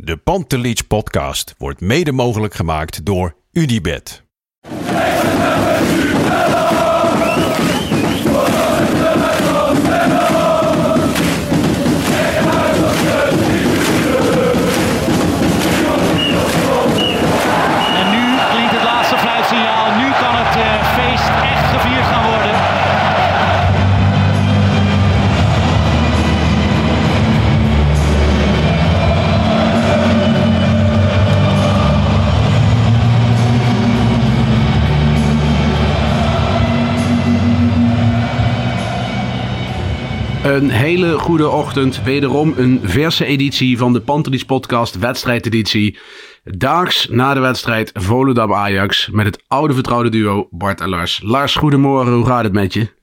De Pantelich podcast wordt mede mogelijk gemaakt door Unibed. Een hele goede ochtend. Wederom een verse editie van de Pantelis podcast wedstrijdeditie. Daags na de wedstrijd Volendam-Ajax met het oude vertrouwde duo Bart en Lars. Lars, goedemorgen. Hoe gaat het met je?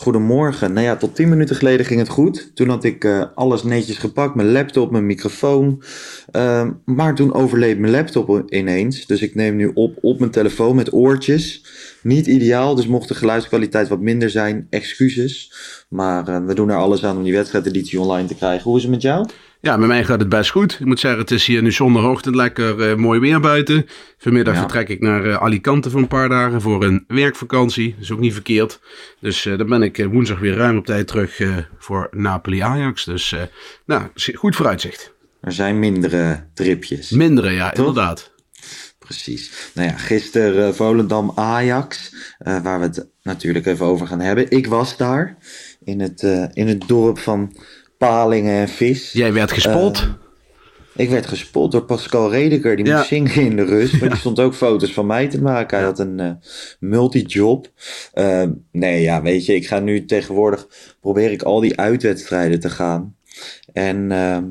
Goedemorgen. Nou ja, tot 10 minuten geleden ging het goed. Toen had ik eh, alles netjes gepakt, mijn laptop, mijn microfoon. Ehm, maar toen overleed mijn laptop ineens. Dus ik neem nu op op mijn telefoon met oortjes. Niet ideaal, dus mocht de geluidskwaliteit wat minder zijn, excuses. Maar eh, we doen er alles aan om die wedstrijdeditie online te krijgen. Hoe is het met jou? Ja, met mij gaat het best goed. Ik moet zeggen, het is hier nu zondagochtend lekker eh, mooi weer buiten. Vanmiddag Ja. vertrek ik naar eh, Alicante voor een paar dagen voor een werkvakantie. Dat is ook niet verkeerd. Dus eh, dan ben ik woensdag weer ruim op tijd terug voor Napoli-Ajax. Dus nou, goed vooruitzicht. Er zijn mindere tripjes. Mindere, ja, Toch? inderdaad. Precies. Nou ja, gisteren Volendam-Ajax, waar we het natuurlijk even over gaan hebben. Ik was daar, in het, in het dorp van Palingen en Vis. Jij werd gespot. Ik werd gespot door Pascal Redeker, die Ja. moest zingen in de rust. Maar die stond ook foto's van mij te maken. Hij had een eh multijob. Eh, nee, ja, weet je, ik ga nu tegenwoordig... probeer ik al die uitwedstrijden te gaan. En, ehm,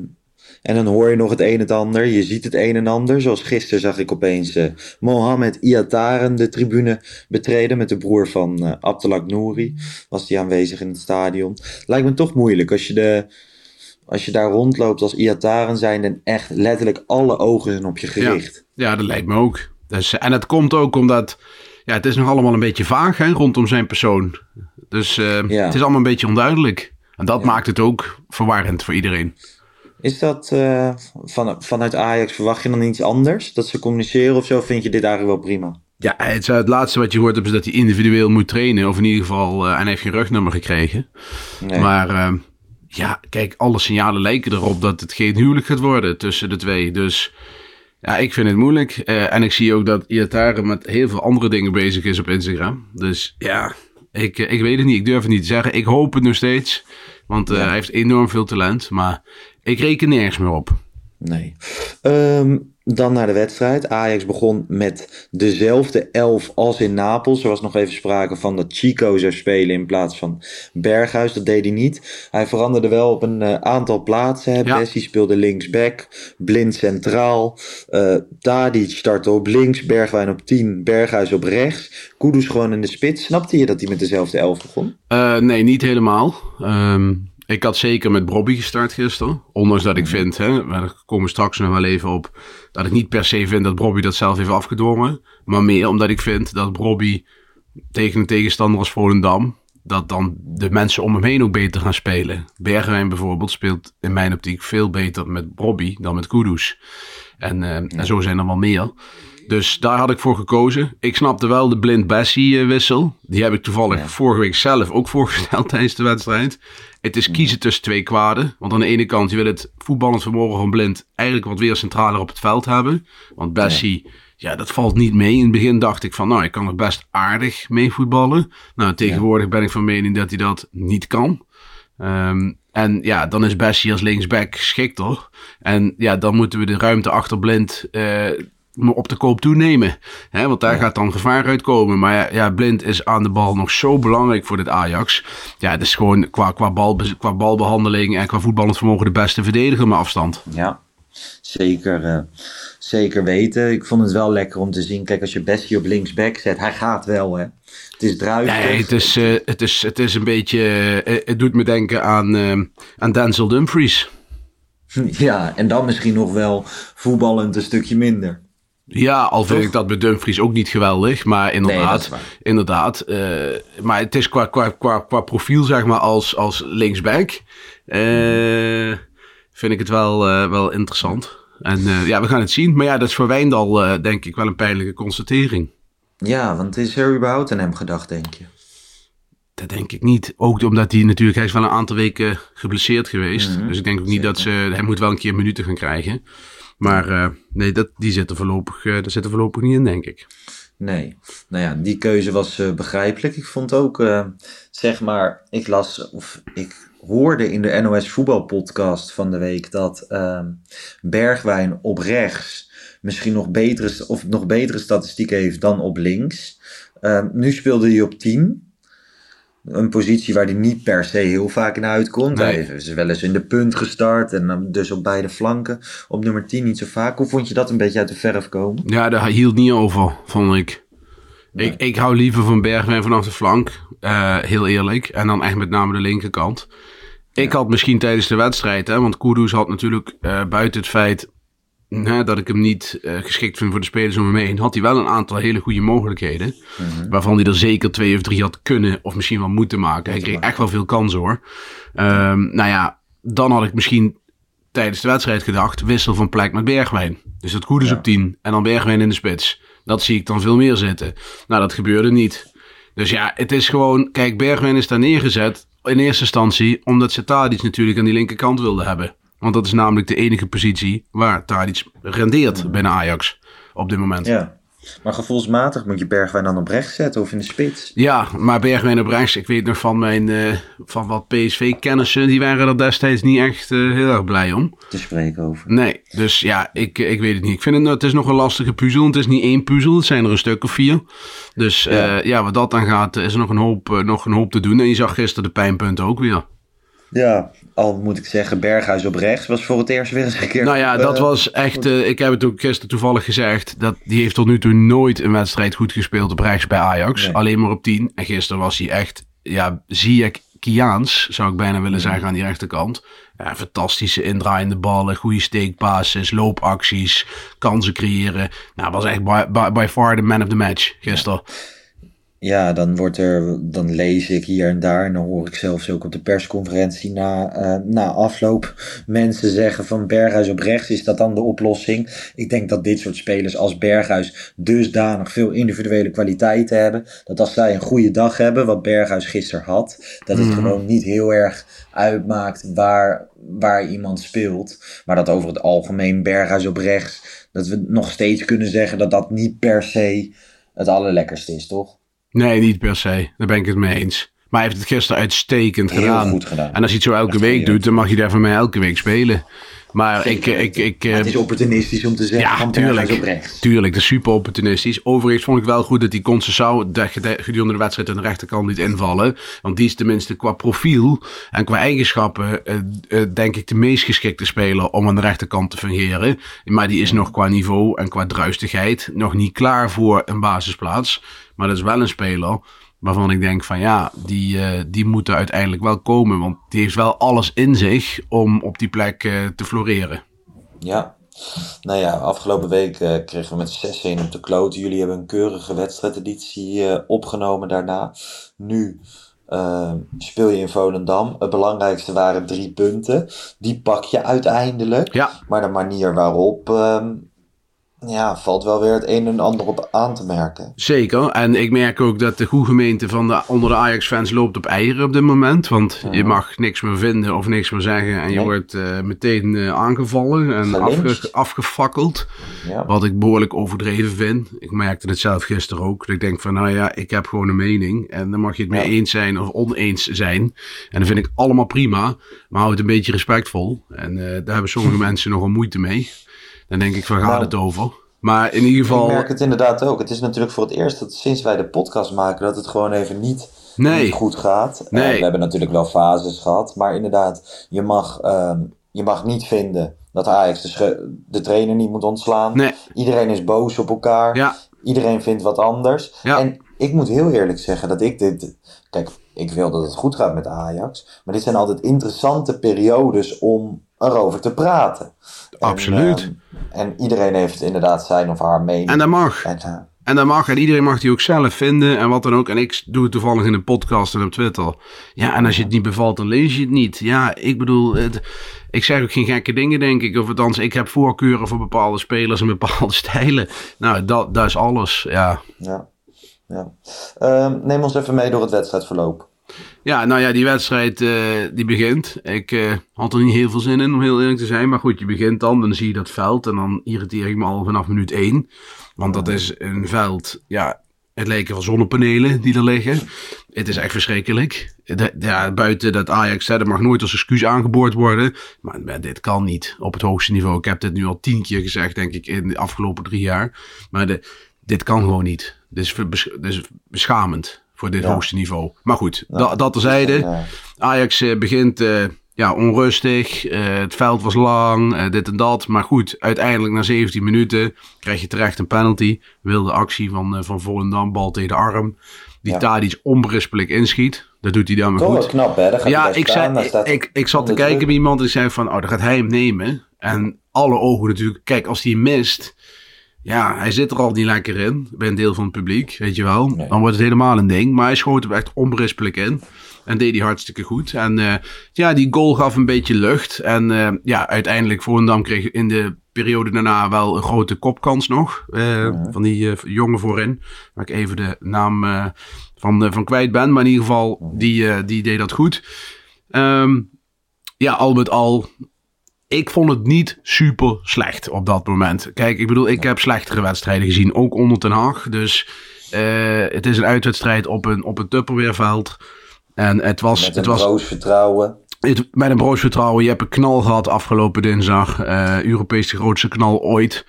en dan hoor je nog het een en het ander. Je ziet het een en ander. Zoals gisteren zag ik opeens eh Mohamed Iataren de tribune betreden... met de broer van eh Abdelak Nouri. Was die aanwezig in het stadion. Lijkt me toch moeilijk als je de als je daar rondloopt als Iataren zijn en echt letterlijk alle ogen zijn op je gericht. Ja, dat lijkt me ook. Dus, en het komt ook omdat... Ja, het is nog allemaal een beetje vaag hè, rondom zijn persoon. Dus eh, Ja. het is allemaal een beetje onduidelijk. En dat maakt het ook verwarrend voor iedereen. Is dat eh, van, vanuit Ajax, verwacht je dan iets anders? Dat ze communiceren of zo? Vind je dit eigenlijk wel prima? Ja, het, het laatste wat je hoort is dat hij individueel moet trainen. Of in ieder geval, eh, en hij heeft geen rugnummer gekregen. Nee. Maar eh, ja, kijk, alle signalen lijken erop dat het geen huwelijk gaat worden tussen de twee. Dus ja, ik vind het moeilijk. Eh, en ik zie ook dat Iatare met heel veel andere dingen bezig is op Instagram. Dus ja, ik, eh, ik weet het niet. Ik durf het niet te zeggen. Ik hoop het nog steeds. Want eh, hij heeft enorm veel talent. Maar ik reken nergens meer op. Nee. Ehm, dan naar de wedstrijd. Ajax begon met dezelfde elf als in Napels. Er was nog even sprake van dat Chico zou spelen in plaats van Berghuis. Dat deed hij niet. Hij veranderde wel op een eh, aantal plaatsen. hè. Ja. Bessie speelde linksback. Blind centraal. eh Tadic startte op links. Bergwijn op 10. Berghuis op rechts. Kudus gewoon in de spits. Snapte je dat hij met dezelfde elf begon? Eh, nee, niet helemaal. Ehm, ik had zeker met Bobby gestart gisteren. Ondanks dat ik vind, hè, daar komen we straks nog wel even op, dat ik niet per se vind dat Bobby dat zelf heeft afgedwongen. Maar meer omdat ik vind dat Bobby tegen een tegenstander als Volendam, dat dan de mensen om hem heen ook beter gaan spelen. Bergwijn bijvoorbeeld speelt in mijn optiek veel beter met Bobby dan met Kudus. En, eh, en zo zijn er wel meer. Dus daar had ik voor gekozen. Ik snapte wel de blind Bessie eh, wissel. Die heb ik toevallig vorige week zelf ook voorgesteld tijdens de wedstrijd. Het is kiezen tussen twee kwaden. Want aan de ene kant, je wil het voetballend vermogen van blind eigenlijk wat weer centraler op het veld hebben. Want Bessie, ja, dat valt niet mee. In het begin dacht ik van, nou, ik kan er best aardig mee voetballen. Nou, tegenwoordig ben ik van mening dat hij dat niet kan. Ehm, en ja, dan is Bessie als linksback geschikter. En ja, dan moeten we de ruimte achter blind eh, op de koop toenemen. Hè, want daar gaat dan gevaar uitkomen. Maar ja, ja, blind is aan de bal nog zo belangrijk voor dit Ajax. Ja, het is gewoon qua, qua, bal, qua balbehandeling en qua voetballend vermogen de beste verdediger met afstand. Ja, zeker, uh, zeker weten. Ik vond het wel lekker om te zien. Kijk, als je Bessie op linksback zet, hij gaat wel, hè. Het is druistig. Nee, het is, uh, het is, het is een beetje... Uh, het doet me denken aan, aan Denzel Dumfries. Ja, en dan misschien nog wel voetballend een stukje minder. Ja, al vind ik dat bij Dumfries ook niet geweldig. Maar inderdaad, inderdaad. Uh, maar het is qua, qua, qua, qua profiel, zeg maar, als, als linksback. Uh, vind ik het wel, uh, wel interessant. En ja, we gaan het zien. Maar ja, dat is voor Wijndal, denk ik, wel een pijnlijke constatering. Ja, want is er überhaupt aan hem gedacht, denk je? Dat denk ik niet. Ook omdat hij natuurlijk, hij is wel een aantal weken geblesseerd geweest. Mm -hmm. Dus ik denk ook niet dat ze, hij moet wel een keer minuten gaan krijgen. Maar uh, nee, dat, die zit er, voorlopig, uh, daar zit er voorlopig niet in, denk ik. Nee, nou ja, die keuze was uh, begrijpelijk. Ik vond ook, zeg maar, ik las of ik hoorde in de NOS voetbalpodcast van de week dat ehm, Bergwijn op rechts misschien nog betere, of nog betere statistieken heeft dan op links. Ehm, nu speelde hij op 10 een positie waar hij niet per se heel vaak in uitkomt. Nee. Hij is wel eens in de punt gestart en dus op beide flanken. Op nummer 10 niet zo vaak. Hoe vond je dat een beetje uit de verf komen? Ja, daar hield niet over, vond ik. Nee. Ik, ik hou liever van Bergwijn vanaf de flank, uh, heel eerlijk. En dan echt met name de linkerkant. Ik ja. had misschien tijdens de wedstrijd, hè, want Kudus had natuurlijk uh, buiten het feit hè, dat ik hem niet uh, geschikt vind voor de spelers om me heen, had hij wel een aantal hele goede mogelijkheden. Mm-hmm. Waarvan hij er zeker twee of drie had kunnen of misschien wel moeten maken. Hij kreeg echt wel veel kansen hoor. Um, nou ja, dan had ik misschien tijdens de wedstrijd gedacht, wissel van plek met Bergwijn. Dus dat goed is ja. op 10 en dan Bergwijn in de spits. Dat zie ik dan veel meer zitten. Nou, dat gebeurde niet. Dus ja, het is gewoon, kijk, Bergwijn is daar neergezet in eerste instantie omdat ze Tadic natuurlijk aan die linkerkant wilde hebben. Want dat is namelijk de enige positie waar Tadic rendeert binnen Ajax op dit moment. Ja. Maar gevoelsmatig moet je Bergwijn dan op rechts zetten of in de spits? Ja, maar Bergwijn op rechts, ik weet nog van mijn uh, van wat PSV-kennissen, die waren er destijds niet echt uh, heel erg blij om. Te spreken over. Nee, dus ja, ik, ik weet het niet. Ik vind het, het is nog een lastige puzzel. Het is niet één puzzel, het zijn er een stuk of vier. Dus ja, uh, ja wat dat dan gaat, is er nog een, hoop, nog een hoop te doen. En je zag gisteren de pijnpunten ook weer. Ja, al moet ik zeggen, Berghuis op rechts was voor het eerst weer eens een keer. Nou ja, dat uh, was echt. Uh, ik heb het ook gisteren toevallig gezegd. Dat die heeft tot nu toe nooit een wedstrijd goed gespeeld op rechts bij Ajax. Nee. Alleen maar op 10. En gisteren was hij echt. Ja, zie ik Kiaans, zou ik bijna willen zeggen, aan die rechterkant. Ja, fantastische indraaiende ballen, goede steekpasses, loopacties, kansen creëren. Nou, was echt by, by, by far the man of the match gisteren. Ja ja, dan wordt er, dan lees ik hier en daar en dan hoor ik zelfs ook op de persconferentie na, uh, na afloop mensen zeggen van Berghuis op rechts, is dat dan de oplossing? Ik denk dat dit soort spelers als Berghuis dusdanig veel individuele kwaliteiten hebben, dat als zij een goede dag hebben, wat Berghuis gisteren had, dat het mm. gewoon niet heel erg uitmaakt waar, waar iemand speelt, maar dat over het algemeen Berghuis op rechts, dat we nog steeds kunnen zeggen dat dat niet per se het allerlekkerste is, toch? Nee, niet per se. Daar ben ik het mee eens. Maar hij heeft het gisteren uitstekend Heel gedaan. goed gedaan. En als hij het zo elke Echt week doet, dan mag je daar van mij elke week spelen. Maar ik, Zeker ik, ik, Maar het eh, is opportunistisch om te zeggen ja, tuurlijk. op rechts. Tuurlijk, dat is super opportunistisch. Overigens vond ik wel goed dat die gede- gedurende de wedstrijd aan de rechterkant niet invallen. Want die is tenminste qua profiel en qua eigenschappen, eh, eh, denk ik, de meest geschikte speler om aan de rechterkant te fungeren. Maar die is nog qua niveau en qua druistigheid nog niet klaar voor een basisplaats. Maar dat is wel een speler waarvan ik denk van ja, die, eh, die moet er uiteindelijk wel komen. Want die heeft wel alles in zich om op die plek eh, te floreren. Ja. Nou ja, afgelopen week eh, kregen we met 6-1 op de kloot. Jullie hebben een keurige wedstrijdeditie opgenomen daarna. Nu speel je in Volendam. Het belangrijkste waren drie punten. Die pak je uiteindelijk. Ja. Maar de manier waarop ehm, ja, valt wel weer het een en ander op aan te merken. Zeker. En ik merk ook dat de goede gemeente van de, onder de Ajax-fans loopt op eieren op dit moment. Want je mag niks meer vinden of niks meer zeggen. En je Nee. wordt eh, meteen eh, aangevallen en afge- afgefakkeld. Ja. Wat ik behoorlijk overdreven vind. Ik merkte het zelf gisteren ook. Dat ik denk van, nou ja, ik heb gewoon een mening. En dan mag je het mee Ja. eens zijn of oneens zijn. En dat vind ik allemaal prima. Maar hou het een beetje respectvol. En eh, daar hebben sommige mensen nogal moeite mee. Dan denk ik, waar gaat Nou, het over? Maar in ieder geval... Ik merk het inderdaad ook. Het is natuurlijk voor het eerst dat sinds wij de podcast maken dat het gewoon even niet, Nee. niet goed gaat. Nee. Eh, we hebben natuurlijk wel fases gehad, maar inderdaad, je mag ehm, je mag niet vinden dat Ajax de, trainer niet moet ontslaan. Nee, Iedereen is boos op elkaar. ja, Iedereen vindt wat anders. Ja. En ik moet heel eerlijk zeggen dat ik dit. Kijk, ik wil dat het goed gaat met Ajax. Maar dit zijn altijd interessante periodes om erover te praten. En, Absoluut. ehm, en iedereen heeft inderdaad zijn of haar mening. en dat mag. En, eh, En dat mag. En iedereen mag die ook zelf vinden. En wat dan ook. En ik doe het toevallig in een podcast en op Twitter. Ja, en als je het niet bevalt, dan lees je het niet. Ja, ik bedoel, het, ik zeg ook geen gekke dingen, denk ik. Of althans, ik heb voorkeuren voor bepaalde spelers en bepaalde stijlen. Nou, dat, dat is alles. Ja. ja. Ja. Ehm, neem ons even mee door het wedstrijdverloop. Ja, nou ja, die wedstrijd eh, die begint. Ik eh, had er niet heel veel zin in, om heel eerlijk te zijn. Maar goed, je begint dan, dan zie je dat veld. En dan irriteer ik me al vanaf minuut één. Want dat is een veld, ja, het lijken wel zonnepanelen die er liggen. Het is echt verschrikkelijk. De- ja, buiten dat Ajax, hè, dat mag nooit als excuus aangeboord worden. Maar, maar dit kan niet op het hoogste niveau. Ik heb dit nu al tien keer gezegd, denk ik, in de afgelopen drie jaar. Maar de, dit kan gewoon niet. Dit is, dit is beschamend voor dit Ja. hoogste niveau. Maar goed, dat, dat terzijde. Ja. Ajax eh, begint eh, ja, onrustig. eh, het veld was lang, eh, dit en dat. Maar goed, uiteindelijk na 17 minuten krijg je terecht een penalty. Wilde actie van, eh, van Volendam, bal tegen de arm. Die Ja. Tadic onberispelijk inschiet. Dat doet hij dan maar Toch goed. knap, hè? Gaat Ja, ik, staan, zei, staat ik, ik zat te kijken bij iemand en ik zei van, oh, dan gaat hij hem nemen. En alle ogen natuurlijk, kijk, als hij mist, ja, hij zit er al niet lekker in, bij een deel van het publiek, weet je wel. Nee. Dan wordt het helemaal een ding, maar hij schoot hem echt onberispelijk in. En deed hij hartstikke goed. En eh, ja, die goal gaf een beetje lucht. En eh, ja, uiteindelijk Volendam kreeg in de periode daarna wel een grote kopkans nog. eh, Van die jongen voorin. Waar ik even de naam van, van kwijt ben. Maar in ieder geval, die, die deed dat goed. Ehm, ja, al met al. Ik vond het niet super slecht op dat moment. Kijk, ik bedoel, ik heb slechtere wedstrijden gezien. Ook onder Den Haag. Dus het is een uitwedstrijd op een, op een Tupperwareveld. En het was, Met het was broos vertrouwen. het, met een broodvertrouwen. Je hebt een knal gehad afgelopen dinsdag. eh Europees de grootste knal ooit.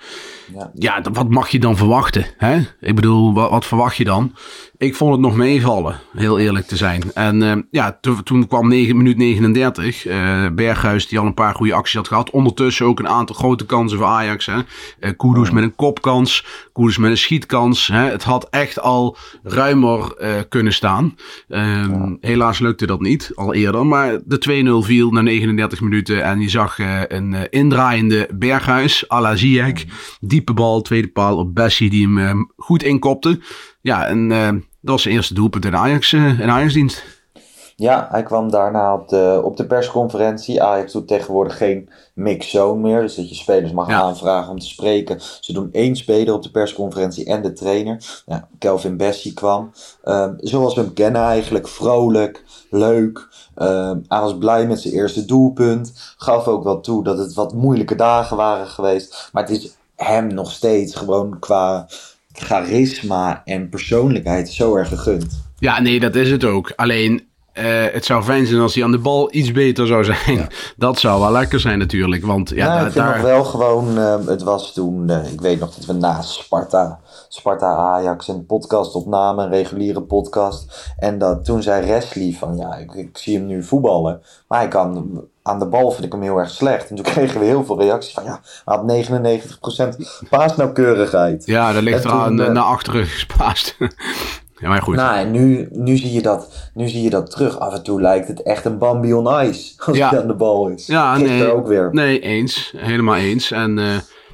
Ja. Ja, wat mag je dan verwachten? Hè? Ik bedoel, wat, wat verwacht je dan? Ik vond het nog meevallen, heel eerlijk te zijn. En eh, ja, to- toen kwam 9, minuut 39. eh, Berghuis, die al een paar goede acties had gehad. Ondertussen ook een aantal grote kansen voor Ajax. Hè? Eh, Kudus met een kopkans. Kudus met een schietkans. Hè? Het had echt al ruimer eh, kunnen staan. Ehm, Helaas lukte dat niet, al eerder. Maar de 2-0 viel na 39 minuten. En je zag een indraaiende Berghuis, à la Ziyech. Diepe bal, tweede paal op Bessie, die hem eh, goed inkopte. Ja, en dat was zijn eerste doelpunt in Ajax, eh, in Ajax-dienst. Ja, hij kwam daarna op de, op de persconferentie. Ajax doet tegenwoordig geen mix-zone meer. Dus dat je spelers mag Ja. aanvragen om te spreken. Ze doen één speler op de persconferentie en de trainer. Ja, Kelvin Bessie kwam. Ehm, zoals we hem kennen eigenlijk. Vrolijk, leuk. Ehm, hij was blij met zijn eerste doelpunt. Gaf ook wel toe dat het wat moeilijke dagen waren geweest. Maar het is hem nog steeds gewoon qua charisma en persoonlijkheid zo erg gegund. Ja, nee, dat is het ook. Alleen, eh, het zou fijn zijn als hij aan de bal iets beter zou zijn. Dat zou wel lekker zijn natuurlijk. Want ja, da- ik vind daar... nog wel gewoon, eh, het was toen, eh, ik weet nog dat we na Sparta, Sparta Ajax een podcast opnamen, een reguliere podcast. En dat, toen zei Wesley van, ja, ik, ik zie hem nu voetballen, maar hij kan, aan de bal vind ik hem heel erg slecht. En toen kregen we heel veel reacties van, ja, hij had 99% paasnauwkeurigheid. Ja, dat ligt En eraan toen, eh, naar achteren gespaast. ja, maar goed. Nou, en nu, nu, zie je dat, nu zie je dat terug. Af en toe lijkt het echt een Bambi on ice als Ja. hij aan de bal is. Ja, Gisteren nee. ook weer. Nee, eens. Helemaal eens. En eh,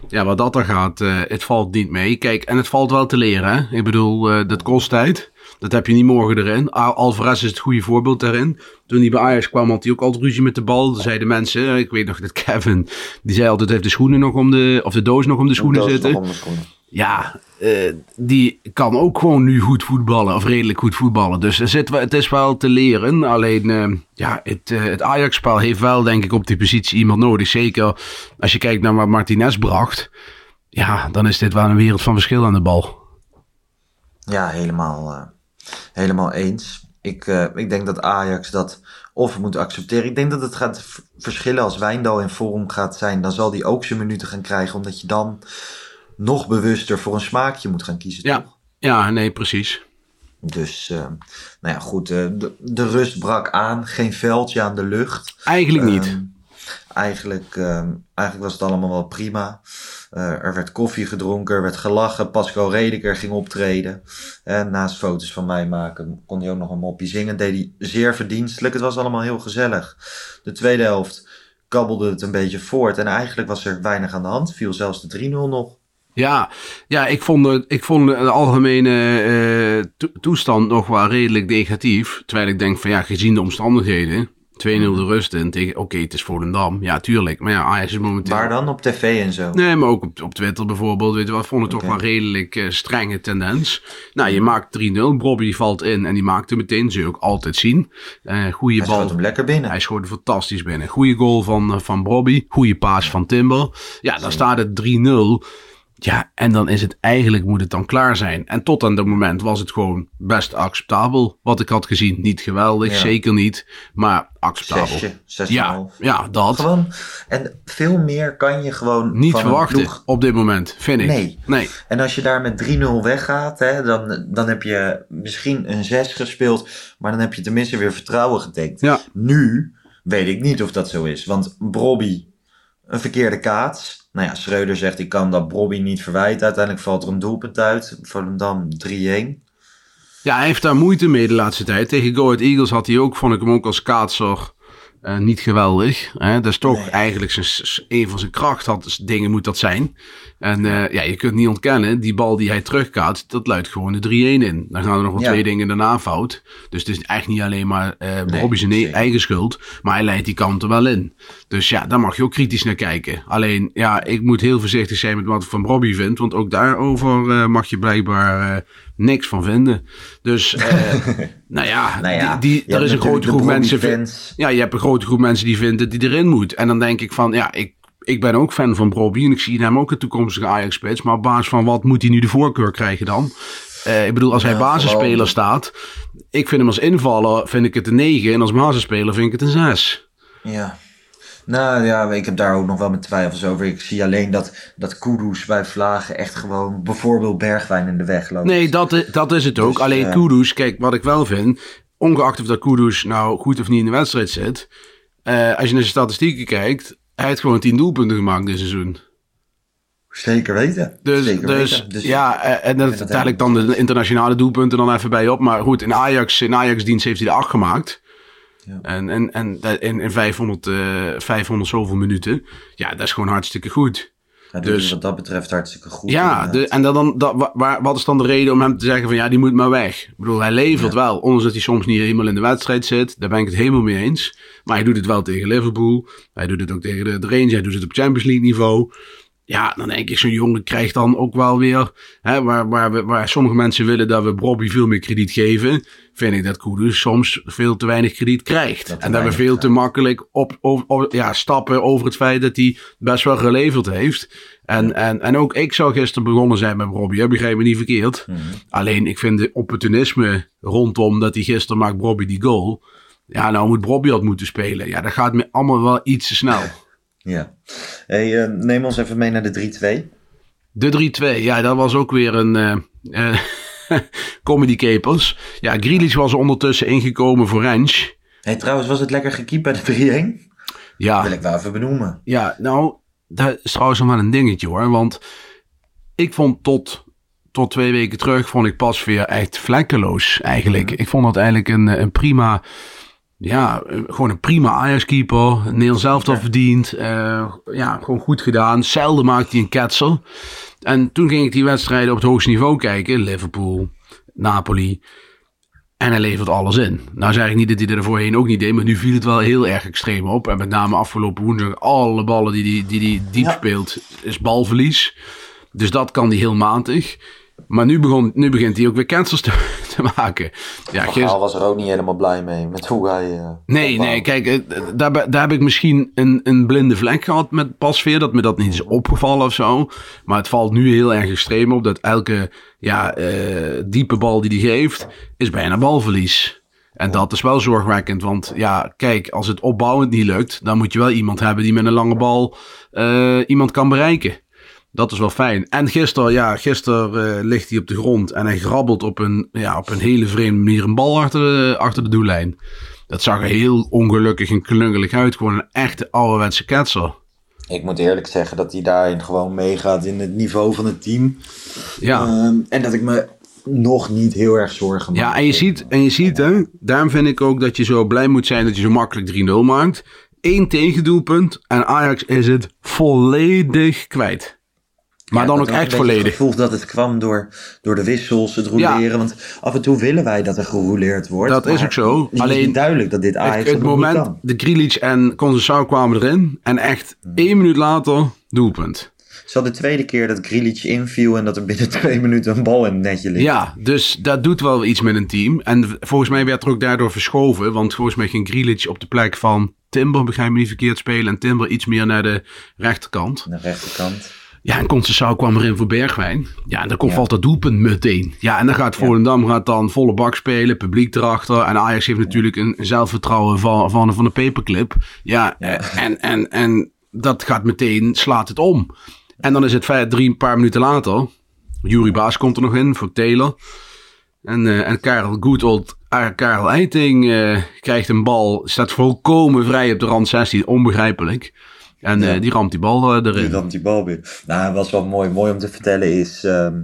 ja, wat dat er gaat, eh, het valt niet mee. Kijk, en het valt wel te leren. Hè? Ik bedoel, eh, dat kost tijd. Dat heb je niet morgen erin. Al- Alvarez is het goede voorbeeld daarin. Toen hij bij Ajax kwam, had hij ook altijd ruzie met de bal. Dan zeiden mensen, ik weet nog dat Kevin, die zei altijd, heeft de schoenen nog om de, of de doos nog om de schoenen zitten. om de schoenen. Ja, eh, die kan ook gewoon nu goed voetballen. Of redelijk goed voetballen. Dus er zit, het is wel te leren. Alleen, eh, ja, het, eh, het Ajax-spel heeft wel, denk ik, op die positie iemand nodig. Zeker als je kijkt naar wat Martinez bracht. Ja, dan is dit wel een wereld van verschil aan de bal. Ja, helemaal, helemaal eens. Ik, ik denk dat Ajax dat of moet accepteren. Ik denk dat het gaat verschillen als Wijndal in vorm gaat zijn. Dan zal hij ook zijn minuten gaan krijgen. Omdat je dan nog bewuster voor een smaakje moet gaan kiezen. Ja, toch? ja nee, precies. Dus, eh, nou ja, goed. eh, de, de rust brak aan. Geen veldje aan de lucht. Eigenlijk niet. Ehm, eigenlijk, ehm, eigenlijk was het allemaal wel prima. Eh, er werd koffie gedronken, er werd gelachen. Pascal Redeker ging optreden. En naast foto's van mij maken kon hij ook nog een mopje zingen. Deed hij zeer verdienstelijk. Het was allemaal heel gezellig. De tweede helft kabbelde het een beetje voort. En eigenlijk was er weinig aan de hand. Viel zelfs de 3-0 nog. Ja, ja ik, vond het, ik vond de algemene uh, toestand nog wel redelijk negatief. Terwijl ik denk van ja, gezien de omstandigheden 2-0 de rust in tegen, oké, okay, het is Volendam. Ja, tuurlijk. Maar ja, Ajax is momenteel... Waar dan? Op tv en zo? Nee, maar ook op, op Twitter bijvoorbeeld. Weet je wat, vond het okay. toch wel redelijk uh, strenge tendens. Nou, je maakt 3-0. Bobby valt in en die maakte meteen. Zul je ook altijd zien. Uh, goeie hij bal. Hij hem lekker binnen. Hij schoot fantastisch binnen. Goeie goal van, uh, van Bobby. Goeie paas van Timber. Ja, dan staat het 3-0. Ja, en dan is het eigenlijk, moet het dan klaar zijn. En tot aan dat moment was het gewoon best acceptabel. Wat ik had gezien, niet geweldig, ja. zeker niet. Maar acceptabel. Zesje, zes ja, ja, dat. Gewoon, en veel meer kan je gewoon Niet van verwachten ploeg... op dit moment, vind ik. Nee. nee. En als je daar met 3-0 weggaat, hè, dan, dan heb je misschien een 6 gespeeld. Maar dan heb je tenminste weer vertrouwen getankt. Ja. Nu weet ik niet of dat zo is. Want Brobby, een verkeerde kaats. Nou ja, Schreuder zegt ik kan dat Bobby niet verwijten. Uiteindelijk valt er een doelpunt uit. Volendam 3-1. Ja, hij heeft daar moeite mee de laatste tijd. Tegen Go Ahead Eagles had hij ook, vond ik hem ook als kaatser uh, niet geweldig. Hè? Dat is toch Nee. eigenlijk zijn, een van zijn kracht had, dus dingen moet dat zijn. En uh, ja, je kunt niet ontkennen, die bal die hij terugkaat, dat luidt gewoon de 3-1 in. Dan gaan er nog wel Ja. twee dingen daarna fout. Dus het is echt niet alleen maar uh, Nee, Bobby zijn zeker. eigen schuld, maar hij leidt die kant er wel in. Dus ja, daar mag je ook kritisch naar kijken. Alleen, ja, ik moet heel voorzichtig zijn met wat ik van Bobby vind, want ook daarover uh, mag je blijkbaar uh, niks van vinden. Dus, nou ja, Nou ja, die, die, er is een grote groep mensen... Ja, je hebt een grote groep mensen die vinden dat hij erin moet. En dan denk ik van, ja, ik, ik ben ook fan van Bobby. En ik zie hem ook een toekomstige Ajax-spits. Maar op basis van wat moet hij nu de voorkeur krijgen dan? Uh, ik bedoel, als hij Ja, basisspeler vooral- staat... Ik vind hem als invaller vind ik het een 9. En als basisspeler vind ik het een 6. Ja. Nou ja, ik heb daar ook nog wel mijn twijfels over. Ik zie alleen dat, dat Kudus bij Vlagen echt gewoon bijvoorbeeld Bergwijn in de weg loopt. Nee, dat, dat is het ook. Dus, Alleen eh, Kudus, kijk, wat ik wel vind... Ongeacht of dat Kudus nou goed of niet in de wedstrijd zit... eh, als je naar zijn statistieken kijkt... Hij heeft gewoon 10 doelpunten gemaakt dit seizoen. Zeker weten. Dus, Zeker dus, weten. Dus ja, eh, en dat dat uiteindelijk dan de internationale doelpunten dan even bij op. Maar goed, in Ajax, in Ajax dienst heeft hij er acht gemaakt. Ja. En, en, en dat- in, in 500, eh 500 zoveel minuten. Ja, dat is gewoon hartstikke goed. Hij doet dus- wat dat betreft hartstikke goed. ja, de, en dan, dan, dat, wa- waar, wat is dan de reden om hem te zeggen van ja, die moet maar weg? Ik bedoel, hij levert wel, ondanks dat hij soms niet helemaal in de wedstrijd zit. Daar ben ik het helemaal mee eens. Maar hij doet het wel tegen Liverpool. Hij doet het ook tegen de, de Rangers. Hij doet het op Champions League niveau. Ja, dan denk ik, zo'n jongen krijgt dan ook wel weer... Hè, waar, waar, we, waar sommige mensen willen dat we Bobby veel meer krediet geven... vind ik dat Kudus soms veel te weinig krediet krijgt. Dat en dat we veel te makkelijk op, op, op- ja, stappen over het feit dat hij best wel geleverd heeft. En, en, en ook ik zou gisteren begonnen zijn met Bobby, hè, begrijp me niet verkeerd. Mhm. Alleen ik vind de opportunisme rondom dat hij gisteren maakt Bobby die goal... Ja, nou moet Bobby had moeten spelen. Ja, dat gaat me allemaal wel iets te snel. Ja. Hey, eh, neem ons even mee naar de 3-2. De 3-2, ja, dat was ook weer een eh, eh, comedy capers. Ja, Grealish was er ondertussen ingekomen voor Rens. Hey, trouwens, was het lekker gekiept bij de 3-1? Ja, Wil ik wel even benoemen. ja, nou, dat is trouwens nog wel een dingetje hoor. Want ik vond tot, tot twee weken terug, vond ik Pasveer echt vlekkeloos eigenlijk. Ik vond dat eigenlijk een, een prima, ja, eh, gewoon een prima Ajax-keeper. Neil zelf dat verdiend. eh, ja, gewoon goed gedaan. Zelden maakte hij een ketser. En toen ging ik die wedstrijden op het hoogste niveau kijken. Liverpool, Napoli. En hij levert alles in. Nou zeg ik niet dat hij er voorheen ook niet deed. Maar nu viel het wel heel erg extreem op. En met name afgelopen woensdag. Alle ballen die hij die, die diep Ja. speelt is balverlies. Dus dat kan hij heel matig. Maar nu, begon, nu begint hij ook weer cancers te, te maken. Ja, gisteren- was er ook niet helemaal blij mee met hoe hij... eh, Nee, nee, kijk, eh, daar, daar heb ik misschien een, een blinde vlek gehad met Pasveer. Dat me dat niet is opgevallen of zo. Maar het valt nu heel erg extreem op dat elke ja, eh, diepe bal die hij geeft, is bijna balverlies. En dat is wel zorgwekkend, want ja, kijk, als het opbouwend niet lukt, dan moet je wel iemand hebben die met een lange bal iemand kan bereiken. Dat is wel fijn. En gisteren, ja, gisteren eh, ligt hij op de grond en hij grabbelt op een, ja, op een hele vreemde manier een bal achter de, achter de doellijn. Dat zag er heel ongelukkig en klungelig uit. Gewoon een echte ouderwetse ketser. Ik moet eerlijk zeggen dat hij daarin gewoon meegaat in het niveau van het team. Ja. Ehm, en dat ik me nog niet heel erg zorgen maak. Ja, en je ziet, en je ziet hè, daarom vind ik ook dat je zo blij moet zijn dat je zo makkelijk 3-0 maakt. Eén tegendoelpunt en Ajax is het volledig kwijt. Maar Ja, dan ook echt volledig. Het gevoel dat het kwam door, door de wissels, het roleren. Want af en toe willen wij dat er gerouleerd wordt. Dat is ook zo. Het is Alleen niet duidelijk dat dit Ajax Het, het moment, de Grealish en Conceição kwamen erin. En echt Hmm. één minuut later, doelpunt. Het is al de tweede keer dat Grealish inviel en dat er binnen twee minuten een bal in het netje ligt. Ja, dus dat doet wel iets met een team. En volgens mij werd er ook daardoor verschoven. Want volgens mij ging Grealish op de plek van Timber, begrijp me niet verkeerd, spelen. En Timber iets meer naar de rechterkant. Aan de rechterkant. Ja, en Conceição kwam erin voor Bergwijn. Ja, en dan komt Ja. valt dat doelpunt meteen. Ja, en dan gaat Volendam gaat dan volle bak spelen, publiek erachter. En Ajax heeft natuurlijk een zelfvertrouwen van, van, van een paperclip. Ja, eh, En, en, en dat gaat meteen, slaat het om. En dan is het vijf, drie, een paar minuten later. Jury Baas komt er nog in voor Taylor. En, eh, en Karel Goodold, ah, Karel Eiting eh, krijgt een bal, staat volkomen vrij op de rand 16, onbegrijpelijk. En eh, Ja. die ramt die bal eh, Die erin. ramt die bal weer. Nou, wat wel mooi, mooi om te vertellen is... ehm,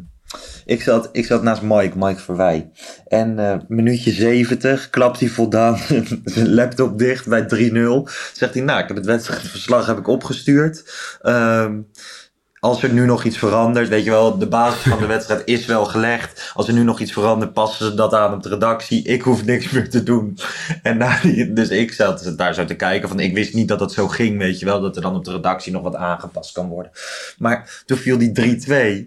ik, zat, ik zat naast Mike, Mike Verwij. En eh minuutje 70, klapt hij voldaan zijn laptop dicht bij 3-0. Zegt hij, nou, ik heb het wedstrijdverslag heb ik opgestuurd. Ehm, als er nu nog iets verandert, weet je wel, de basis van de wedstrijd is wel gelegd. Als er nu nog iets verandert, passen ze dat aan op de redactie. Ik hoef niks meer te doen. En na die, dus ik zat daar zo te kijken van, ik wist niet dat het zo ging, weet je wel, dat er dan op de redactie nog wat aangepast kan worden. Maar toen viel die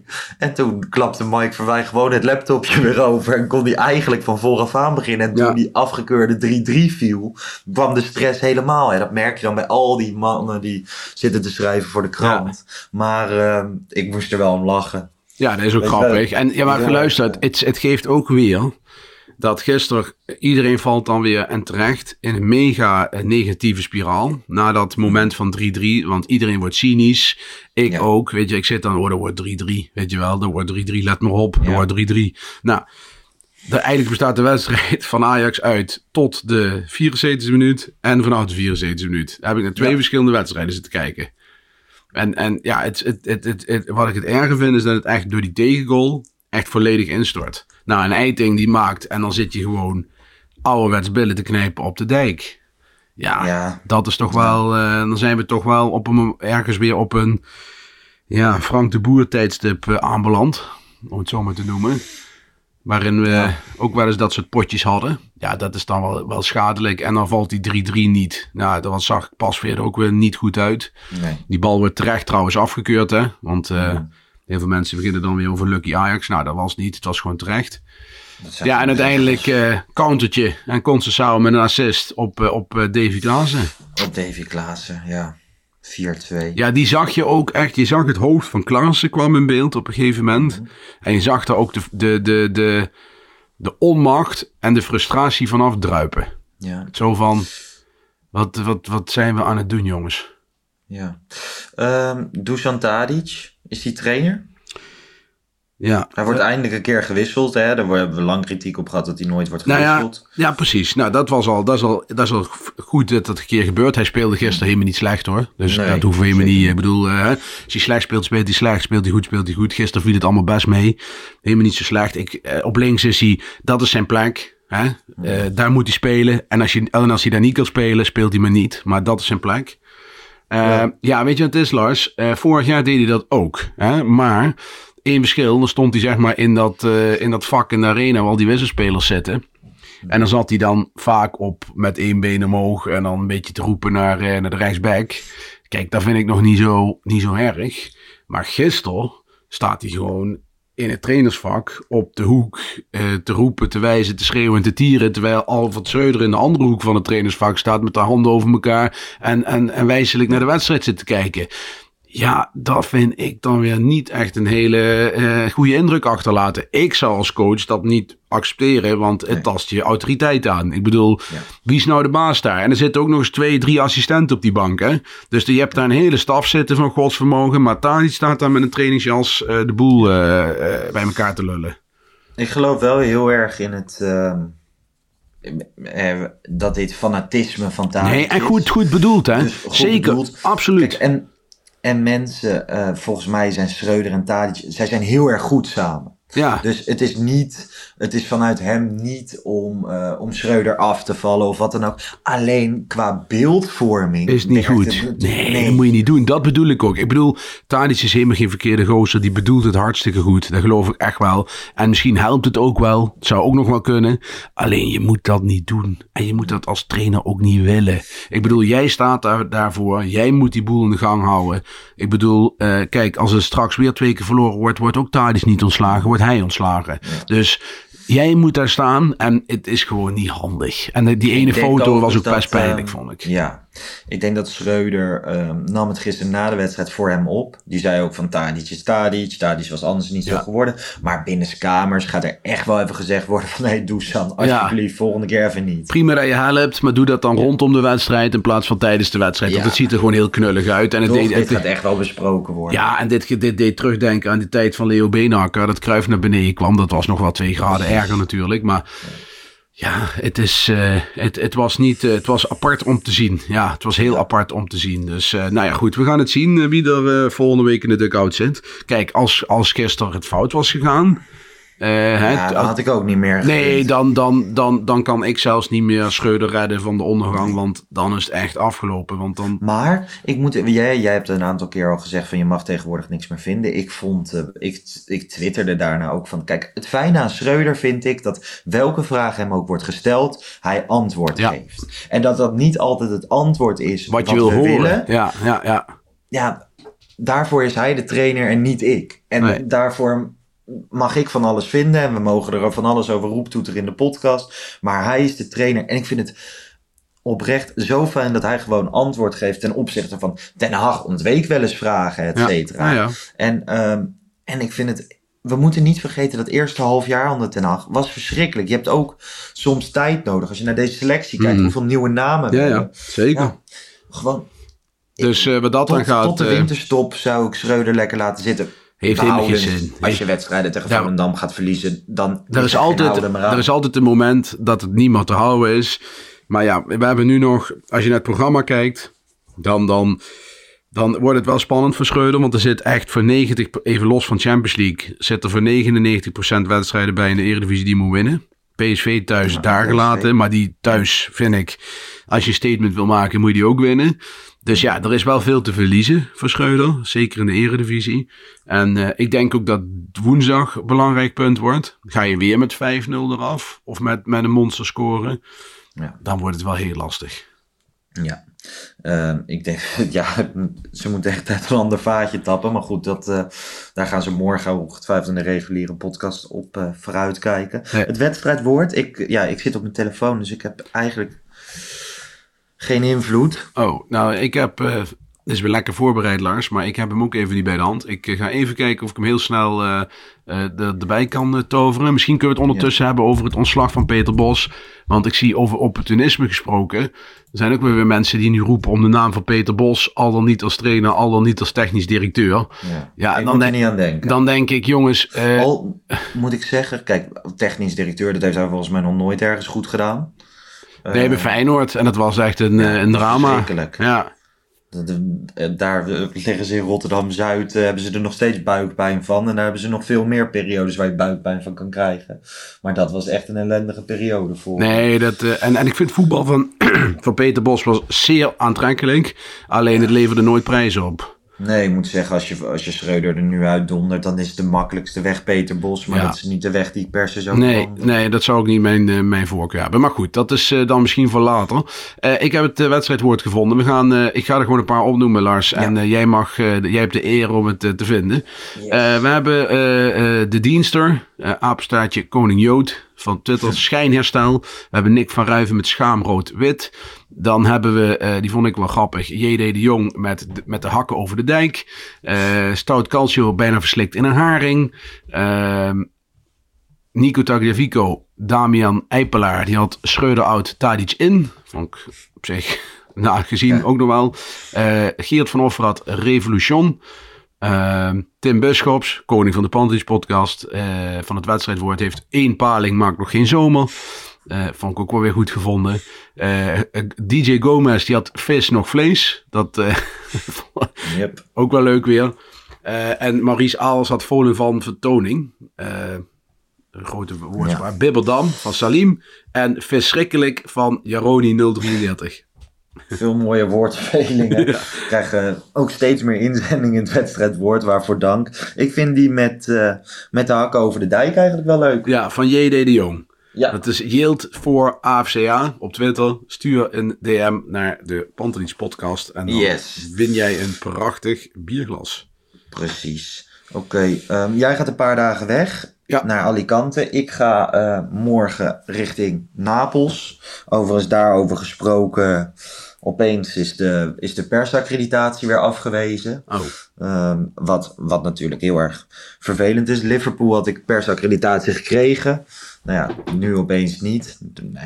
3-2 en toen klapte Mike Verwij gewoon het laptopje weer over en kon hij eigenlijk van vooraf aan beginnen. En toen Ja. die afgekeurde 3-3 viel, kwam de stress helemaal. En dat merk je dan bij al die mannen die zitten te schrijven voor de krant. Maar ehm, ik moest er wel om lachen. Ja, dat is ook grappig. En ja, maar Ja. geluisterd, het, het geeft ook weer dat gisteren iedereen valt dan weer en terecht in een mega eh, negatieve spiraal. Na dat moment van 3-3, want iedereen wordt cynisch. Ik Ja. ook, weet je, ik zit dan, oh, dat wordt 3-3, weet je wel, dat wordt 3-3, let maar op, dat Ja. wordt 3-3. Nou, de, eigenlijk bestaat de wedstrijd van Ajax uit tot de 74e minuut en vanaf de 74e minuut. Daar heb ik naar twee Ja. verschillende wedstrijden zitten kijken. En, en ja, het, het, het, het, wat ik het erger vind is dat het echt door die tegengoal echt volledig instort. Nou, een eiting die maakt en dan zit je gewoon ouderwets billen te knijpen op de dijk. Ja, Ja. dat is toch wel, eh, dan zijn we toch wel op een, ergens weer op een ja, Frank de Boer tijdstip eh, aanbeland. Om het zo maar te noemen. Waarin we ook wel eens dat soort potjes hadden. Ja, dat is dan wel, wel schadelijk. En dan valt die 3-3 niet. Nou, dat was, zag ik pas weer ook weer niet goed uit. Nee. Die bal wordt terecht trouwens afgekeurd, hè. Want eh, heel veel mensen beginnen dan weer over Lucky Ajax. Nou, dat was niet. Het was gewoon terecht. Ja, en uiteindelijk eh countertje. En Conceição met een assist op, eh, op Davy Klaassen. Op Davy Klaassen, ja. 4-2. Ja, die zag je ook echt. Je zag het hoofd van Klaassen kwam in beeld op een gegeven moment. En je zag daar ook de, de, de, de, de onmacht en de frustratie vanaf druipen. Ja, Zo van, wat, wat, wat zijn we aan het doen, jongens? ja. Ehm Dusan Tadic, is die trainer? Ja, Hij wordt eindelijk een keer gewisseld. Hè? Daar hebben we lang kritiek op gehad dat hij nooit wordt Nou ja, gewisseld. ja, precies. Nou, dat was al, dat is al, dat is al goed dat dat een keer gebeurt. Hij speelde gisteren helemaal niet slecht hoor. Dus Nee, dat hoeven we helemaal niet. Ik bedoel, eh, als hij slecht speelt, speelt hij slecht. Speelt hij goed, speelt hij goed. Gisteren viel het allemaal best mee. Helemaal niet zo slecht. Ik, eh, op links is hij, dat is zijn plek. Hè? Eh, daar moet hij spelen. En als, je, en als hij daar niet kan spelen, speelt hij maar niet. Maar dat is zijn plek. Eh, ja. weet je wat het is, Lars? Vorig jaar deed hij dat ook. Hè? Maar één verschil, dan stond hij zeg maar in dat, eh, in dat vak in de arena waar al die wisselspelers zitten. En dan zat hij dan vaak op met één been omhoog en dan een beetje te roepen naar, eh, naar de rechtsback. Kijk, dat vind ik nog niet zo, niet zo erg. Maar gisteren staat hij gewoon in het trainersvak op de hoek eh, te roepen, te wijzen, te schreeuwen en te tieren. Terwijl Alfred Schreuder in de andere hoek van het trainersvak staat met de handen over elkaar en, en, en wijzelijk naar de wedstrijd zit te kijken. Ja, dat vind ik dan weer niet echt een hele eh, goede indruk achterlaten. Ik zou als coach dat niet accepteren, want het Nee. tast je autoriteit aan. Ik bedoel, Ja. wie is nou de baas daar? En er zitten ook nog eens twee, drie assistenten op die bank. Hè? Dus je hebt daar een hele staf zitten van godsvermogen. Maar Tadic staat daar met een trainingsjas eh, de boel eh, bij elkaar te lullen. Ik geloof wel heel erg in het. ehm, eh, dat dit fanatisme van Tadic Nee, en goed, goed bedoeld, hè? Dus goed Zeker, bedoeld. absoluut. Kijk, en, en mensen, eh, volgens mij zijn Schreuder en Tadic, zij zijn heel erg goed samen. Ja, Dus het is niet, het is vanuit hem niet om, eh, om Schreuder af te vallen of wat dan ook. Alleen qua beeldvorming. is niet goed. het- Nee, dat moet je niet doen. Dat bedoel ik ook. Ik bedoel, Tadic is helemaal geen verkeerde gozer. Die bedoelt het hartstikke goed. Dat geloof ik echt wel. En misschien helpt het ook wel. Het zou ook nog wel kunnen. Alleen je moet dat niet doen. En je moet dat als trainer ook niet willen. Ik bedoel, jij staat daar, daarvoor. Jij moet die boel in de gang houden. Ik bedoel, eh, kijk, als er straks weer twee keer verloren wordt, wordt ook Tadic niet ontslagen. Wordt hij ontslagen. Dus jij moet daar staan. En het is gewoon niet handig. En die ene foto was ook best pijnlijk, ehm, vond ik. Ja, ik denk dat Schreuder ehm, nam het gisteren na de wedstrijd voor hem op. Die zei ook van Tadic is Tadic. Tadic was anders niet zo geworden. Maar binnen kamers gaat er echt wel even gezegd worden van... Hé, hey, Dusan, alsjeblieft, volgende keer even niet. Prima dat je helpt, maar doe dat dan rondom de wedstrijd in plaats van tijdens de wedstrijd. Want het ziet er gewoon heel knullig uit. En het deed, dit het- gaat echt wel besproken worden. ja, en dit, dit deed terugdenken aan de tijd van Leo Beenhakker. Dat Kruif naar beneden kwam. Dat was nog wel twee graden erger natuurlijk. Maar ja, het, is, eh, het, het was niet. eh, het was apart om te zien. Ja, het was heel apart om te zien. Dus eh, nou ja, goed. We gaan het zien wie er volgende week in de dugout zit. Kijk, als, als gisteren het fout was gegaan. Hè, Ja, dat had ik ook niet meer Nee, dan, dan, dan, dan kan ik zelfs niet meer Schreuder redden van de ondergang. Want dan is het echt afgelopen. Want dan. Maar ik moet, jij, jij hebt een aantal keer al gezegd van je mag tegenwoordig niks meer vinden. Ik vond, eh, ik, ik twitterde daarna ook van, kijk, het fijne aan Schreuder vind ik dat welke vraag hem ook wordt gesteld, hij antwoord Ja. geeft. En dat dat niet altijd het antwoord is Wat je wil we horen. willen. Ja, ja, ja. Ja, daarvoor is hij de trainer en niet ik. En Nee. daarvoor mag ik van alles vinden en we mogen er van alles over roeptoeteren in de podcast. Maar hij is de trainer en ik vind het oprecht zo fijn dat hij gewoon antwoord geeft ten opzichte van Den Haag ontweek wel eens vragen, et cetera. ja, ja. En, ehm, en ik vind het. We moeten niet vergeten dat eerste half jaar onder Den Haag was verschrikkelijk. Je hebt ook soms tijd nodig. Als je naar deze selectie kijkt, Mhm. hoeveel nieuwe namen Ja, ja, zeker. Ja, gewoon Dus eh, wat dat dan tot, gaat. tot de eh, winterstop zou ik Schreuder lekker laten zitten. Heeft helemaal geen Behouden. zin. Als je wedstrijden tegen Ja. Volendam gaat verliezen, dan er, is altijd, er is altijd een moment dat het niet meer te houden is. Maar ja, we hebben nu nog, als je naar het programma kijkt, dan, dan, dan wordt het wel spannend voor Schreuder. Want er zit echt voor 90, even los van Champions League, zit er voor 99% wedstrijden bij in de Eredivisie die moet winnen. PSV thuis Ja, daar gelaten, maar die thuis vind ik, als je een statement wil maken, moet je die ook winnen. Dus ja, er is wel veel te verliezen voor Schreuder, zeker in de Eredivisie. En eh, ik denk ook dat woensdag een belangrijk punt wordt. Ga je weer met 5-0 eraf of met, met een monster scoren, Ja. dan wordt het wel heel lastig. Ja. Ehm, ik denk, ja, ze moeten echt uit een ander vaatje tappen. Maar goed, dat, eh, daar gaan ze morgen ongetwijfeld in de reguliere podcast op eh vooruitkijken. Nee. Het wedstrijdwoord, ik, ja, ik zit op mijn telefoon, dus ik heb eigenlijk geen invloed. Oh, nou, ik heb. eh dit is weer lekker voorbereid, Lars. Maar ik heb hem ook even niet bij de hand. Ik eh, ga even kijken of ik hem heel snel eh, er- erbij kan toveren. Misschien kunnen we het ondertussen hebben over het ontslag van Peter Bos. Want ik zie over opportunisme gesproken. Er zijn ook weer weer mensen die nu roepen om de naam van Peter Bos. Al dan niet als trainer, al dan niet als technisch directeur. Ja, Ja, ik dan denk- niet aan denken. Dan denk ik, jongens. Al moet ik zeggen, kijk, technisch directeur, dat heeft hij volgens mij nog nooit ergens goed gedaan. Nee, bij Feyenoord. En dat was echt een, eh, een drama. Ja, eh, Daar eh, liggen ze in Rotterdam-Zuid, eh, hebben ze er nog steeds buikpijn van. En daar hebben ze nog veel meer periodes waar je buikpijn van kan krijgen. Maar dat was echt een ellendige periode voor. Nee, dat, eh, en, en ik vind voetbal van, van Peter Bos was zeer aantrekkelijk. Alleen het leverde nooit prijzen op. Nee, ik moet zeggen, als je, als je Schreuder er nu uit dondert, dan is het de makkelijkste weg Peter Bos. Maar Ja. dat is niet de weg die ik per se zou Nee, nee, dat zou ook niet mijn, eh, mijn voorkeur hebben. Maar goed, dat is eh, dan misschien voor later. Eh, ik heb het wedstrijdwoord gevonden. We gaan, ik ga er gewoon een paar opnoemen, Lars. En jij, mag, jij hebt de eer om het te vinden. We hebben de dienster, eh apenstaartje Koning Jood van Twitter, Schijnherstel. We hebben Nick van Ruiven met Schaamrood-Wit. Dan hebben we, eh, die vond ik wel grappig, J.D. de Jong met, de- met de hakken over de dijk. Eh, Stout Calcio bijna verslikt in een haring. Ehm Nico Tagliafico, Damian Eipelaar, die had Schreuder out Tadic in. Vond ik op zich, nou, gezien ook nog wel. Geert van Offer had Revolution. Ehm, Tim Buschops, koning van de Panties podcast, eh, van het wedstrijdwoord, heeft één paling, maakt nog geen zomer. Eh, vond ik ook wel weer goed gevonden. Eh, DJ Gomez, die had vis nog vlees. Dat Yep. ook wel leuk weer. En Maurice Aals had Volen van Vertoning. Een grote woordspraak. Bibberdam van Salim. En Verschrikkelijk van Jaroni 033. Veel mooie woordspelingen. We krijgen ook steeds meer inzendingen in het wedstrijdwoord, waarvoor dank. Ik vind die met, eh, met de hakken over de dijk eigenlijk wel leuk. Ja, van JD de Jong. Ja, Dat is Yield voor AFCA op Twitter. Stuur een DM naar de Pantelis podcast. En dan Yes. win jij een prachtig bierglas. precies. Oké, ehm, jij gaat een paar dagen weg Ja. naar Alicante. Ik ga eh, morgen richting Napels. Overigens daarover gesproken. Opeens is de, is de persaccreditatie weer afgewezen. Oh, Ehm, wat, wat natuurlijk heel erg vervelend is. Liverpool had ik persaccreditatie gekregen. Nou ja, nu opeens niet.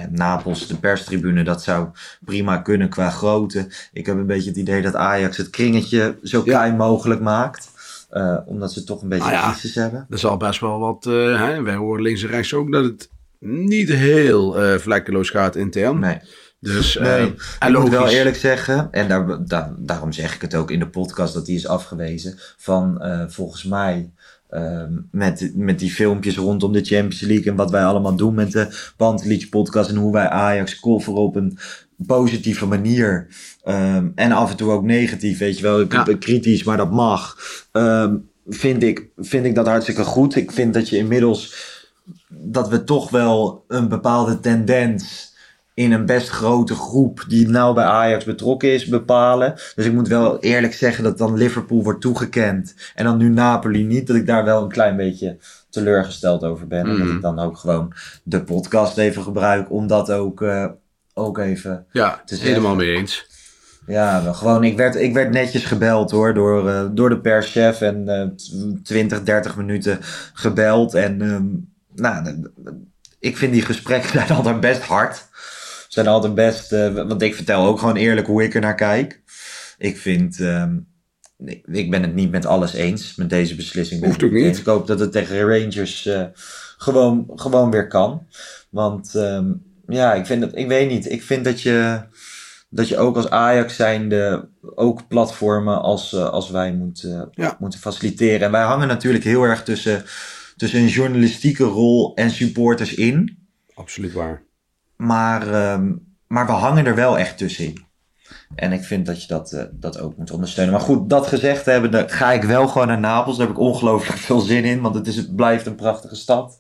Napels, de perstribune, dat zou prima kunnen qua grootte. Ik heb een beetje het idee dat Ajax het kringetje zo Ja. klein mogelijk maakt. Eh, omdat ze toch een beetje Ah ja. hebben. er zal best wel wat... eh, hè? Wij horen links en rechts ook dat het niet heel eh, vlekkeloos gaat intern. Nee. Dus, Nee, en ik moet wel eerlijk zeggen, en daar, daar- daarom zeg ik het ook in de podcast dat die is afgewezen, van eh, volgens mij ehm, met, met die filmpjes rondom de Champions League en wat wij allemaal doen met de Pantelich podcast en hoe wij Ajax kofferen op een positieve manier ehm, en af en toe ook negatief, weet je wel, Ja. kritisch, maar dat mag, Ehm, vind, ik, vind ik dat hartstikke goed. Ik vind dat je inmiddels dat we toch wel een bepaalde tendens in een best grote groep die nou bij Ajax betrokken is bepalen. Dus ik moet wel eerlijk zeggen dat dan Liverpool wordt toegekend en dan nu Napoli niet. Dat ik daar wel een klein beetje teleurgesteld over ben. En dat Mhm. ik dan ook gewoon de podcast even gebruik om dat ook, eh, ook even... Ja, te helemaal mee eens. Ja, wel gewoon, ik werd, ik werd netjes gebeld hoor, door, eh, door de perschef en eh 20, 30 minuten gebeld. En ehm, nou, ik vind die gesprekken zijn altijd best hard. Zijn altijd best, eh, want ik vertel ook gewoon eerlijk hoe ik er naar kijk. Ik vind, ehm, ik, ben het niet met alles eens met deze beslissing. Hoeft ik ook niet. Ik hoop dat het tegen Rangers eh, gewoon, gewoon weer kan. Want ehm, ja, ik vind het, ik weet niet, ik vind dat je dat je ook als Ajax zijnde ook platformen als, eh, als wij moet, Ja. moeten faciliteren. En wij hangen natuurlijk heel erg tussen, tussen een journalistieke rol en supporters in. Absoluut waar. Maar, ehm, maar we hangen er wel echt tussenin. En ik vind dat je dat, eh, dat ook moet ondersteunen. Maar goed, dat gezegd hebben, dan ga ik wel gewoon naar Napels. Daar heb ik ongelooflijk veel zin in, want het, is, het blijft een prachtige stad.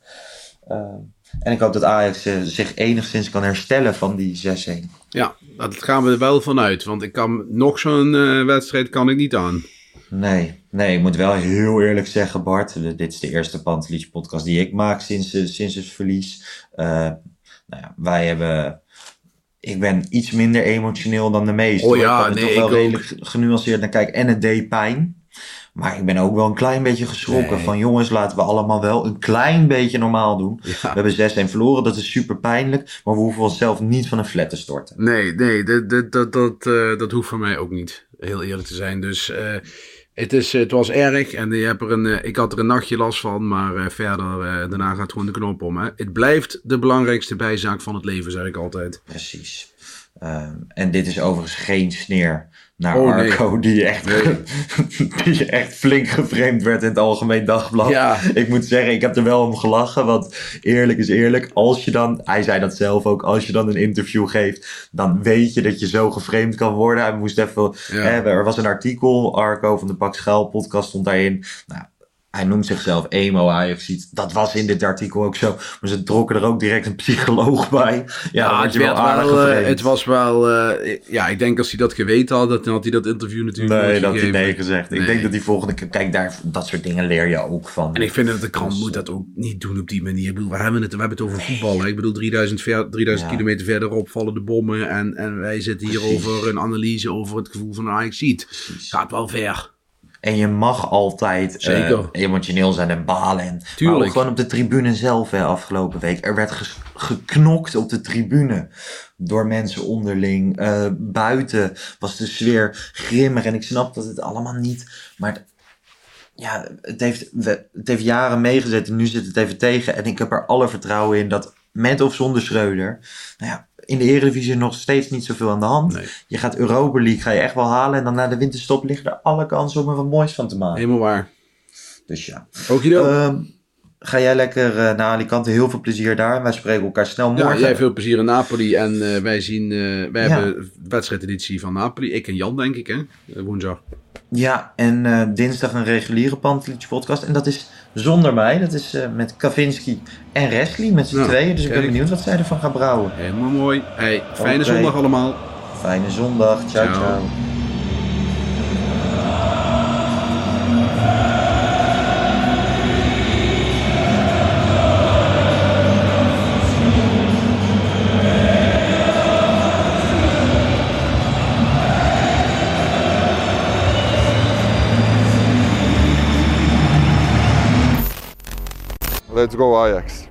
Ehm, en ik hoop dat Ajax eh, zich enigszins kan herstellen van die 6-1. Ja, dat gaan we er wel vanuit. Want ik kan nog zo'n eh, wedstrijd kan ik niet aan. Nee, nee, ik moet wel heel eerlijk zeggen, Bart. de- dit is de eerste Pantelich podcast die ik maak sinds, sinds het verlies. Eh, nou ja, wij hebben. Ik ben iets minder emotioneel dan de meesten. Oh ja, ik nee, toch wel ik ook. redelijk genuanceerd naar kijken. En het deed pijn. Maar ik ben ook wel een klein beetje geschrokken. Nee. Van jongens, laten we allemaal wel een klein beetje normaal doen. We hebben 6-1 verloren, dat is super pijnlijk. Maar we hoeven onszelf niet van een flat te storten. Nee, nee, dat, dat, dat, dat, eh, dat hoeft voor mij ook niet. Heel eerlijk te zijn. Dus eh, het, is, het was erg. En je hebt er een, eh, ik had er een nachtje last van. Maar eh, verder, eh, daarna gaat gewoon de knop om. Hè. Het blijft de belangrijkste bijzaak van het leven, zeg ik altijd. Precies. Ehm, en dit is overigens geen sneer naar Oh, nee. Arco, die, echt, die echt flink geframed werd in het Algemeen Dagblad. Ja. Ik moet zeggen, ik heb er wel om gelachen, want eerlijk is eerlijk. Als je dan, hij zei dat zelf ook, als je dan een interview geeft, dan weet je dat je zo geframed kan worden. Hij moest even, Ja. hè, er was een artikel, Arco van de Pak Schuil podcast stond daarin. Nou, hij noemt zichzelf emo Ajax. Dat was in dit artikel ook zo. Maar ze trokken er ook direct een psycholoog bij. Ja, het, wel wel, eh, het was wel. eh, ja, ik denk als hij dat geweten had, dan had hij dat interview natuurlijk. Nee, dat had hij nee gezegd. Ik Nee. denk dat die volgende keer... Kijk, daar, dat soort dingen leer je ook van. En ik vind dat de krant Dus, moet dat ook niet doen op die manier. Ik bedoel, we hebben het, we hebben het over voetbal. Hè? Ik bedoel, 3000, ver, 3000 Ja. kilometer verderop vallen de bommen. En, en wij zitten hier Precies. over een analyse over het gevoel van Ajax ziet. Gaat wel ver. En je mag altijd eh, emotioneel zijn en balen. En, Tuurlijk. Maar ook gewoon op de tribune zelf hè, afgelopen week. Er werd geknokt op de tribune. Door mensen onderling. Eh, buiten was de sfeer grimmig. En ik snap dat het allemaal niet... Maar het, ja, het heeft, het heeft jaren meegezet en nu zit het even tegen. En ik heb er alle vertrouwen in dat met of zonder Schreuder. Nou ja, in de Eredivisie nog steeds niet zoveel aan de hand. Nee. Je gaat Europa League, ga je echt wel halen. En dan na de winterstop liggen er alle kansen om er wat moois van te maken. Helemaal waar. Dus ja. Ook je Ehm, ga jij lekker eh, naar Alicante. Heel veel plezier daar. En wij spreken elkaar snel morgen. Ja, jij veel plezier in Napoli. En eh, wij zien, eh, wij Ja. hebben wedstrijdeditie van Napoli. Ik en Jan, denk ik, hè? Woensdag. Ja, en dinsdag een reguliere Pantelitje podcast. En dat is zonder mij. Dat is met Kavinski en Wesley met z'n Nou, tweeën. Dus ik ben benieuwd wat zij ervan gaan brouwen. Helemaal mooi. Hey, fijne zondag allemaal. Fijne zondag. Ciao, Ciao. ciao. Let's go Ajax.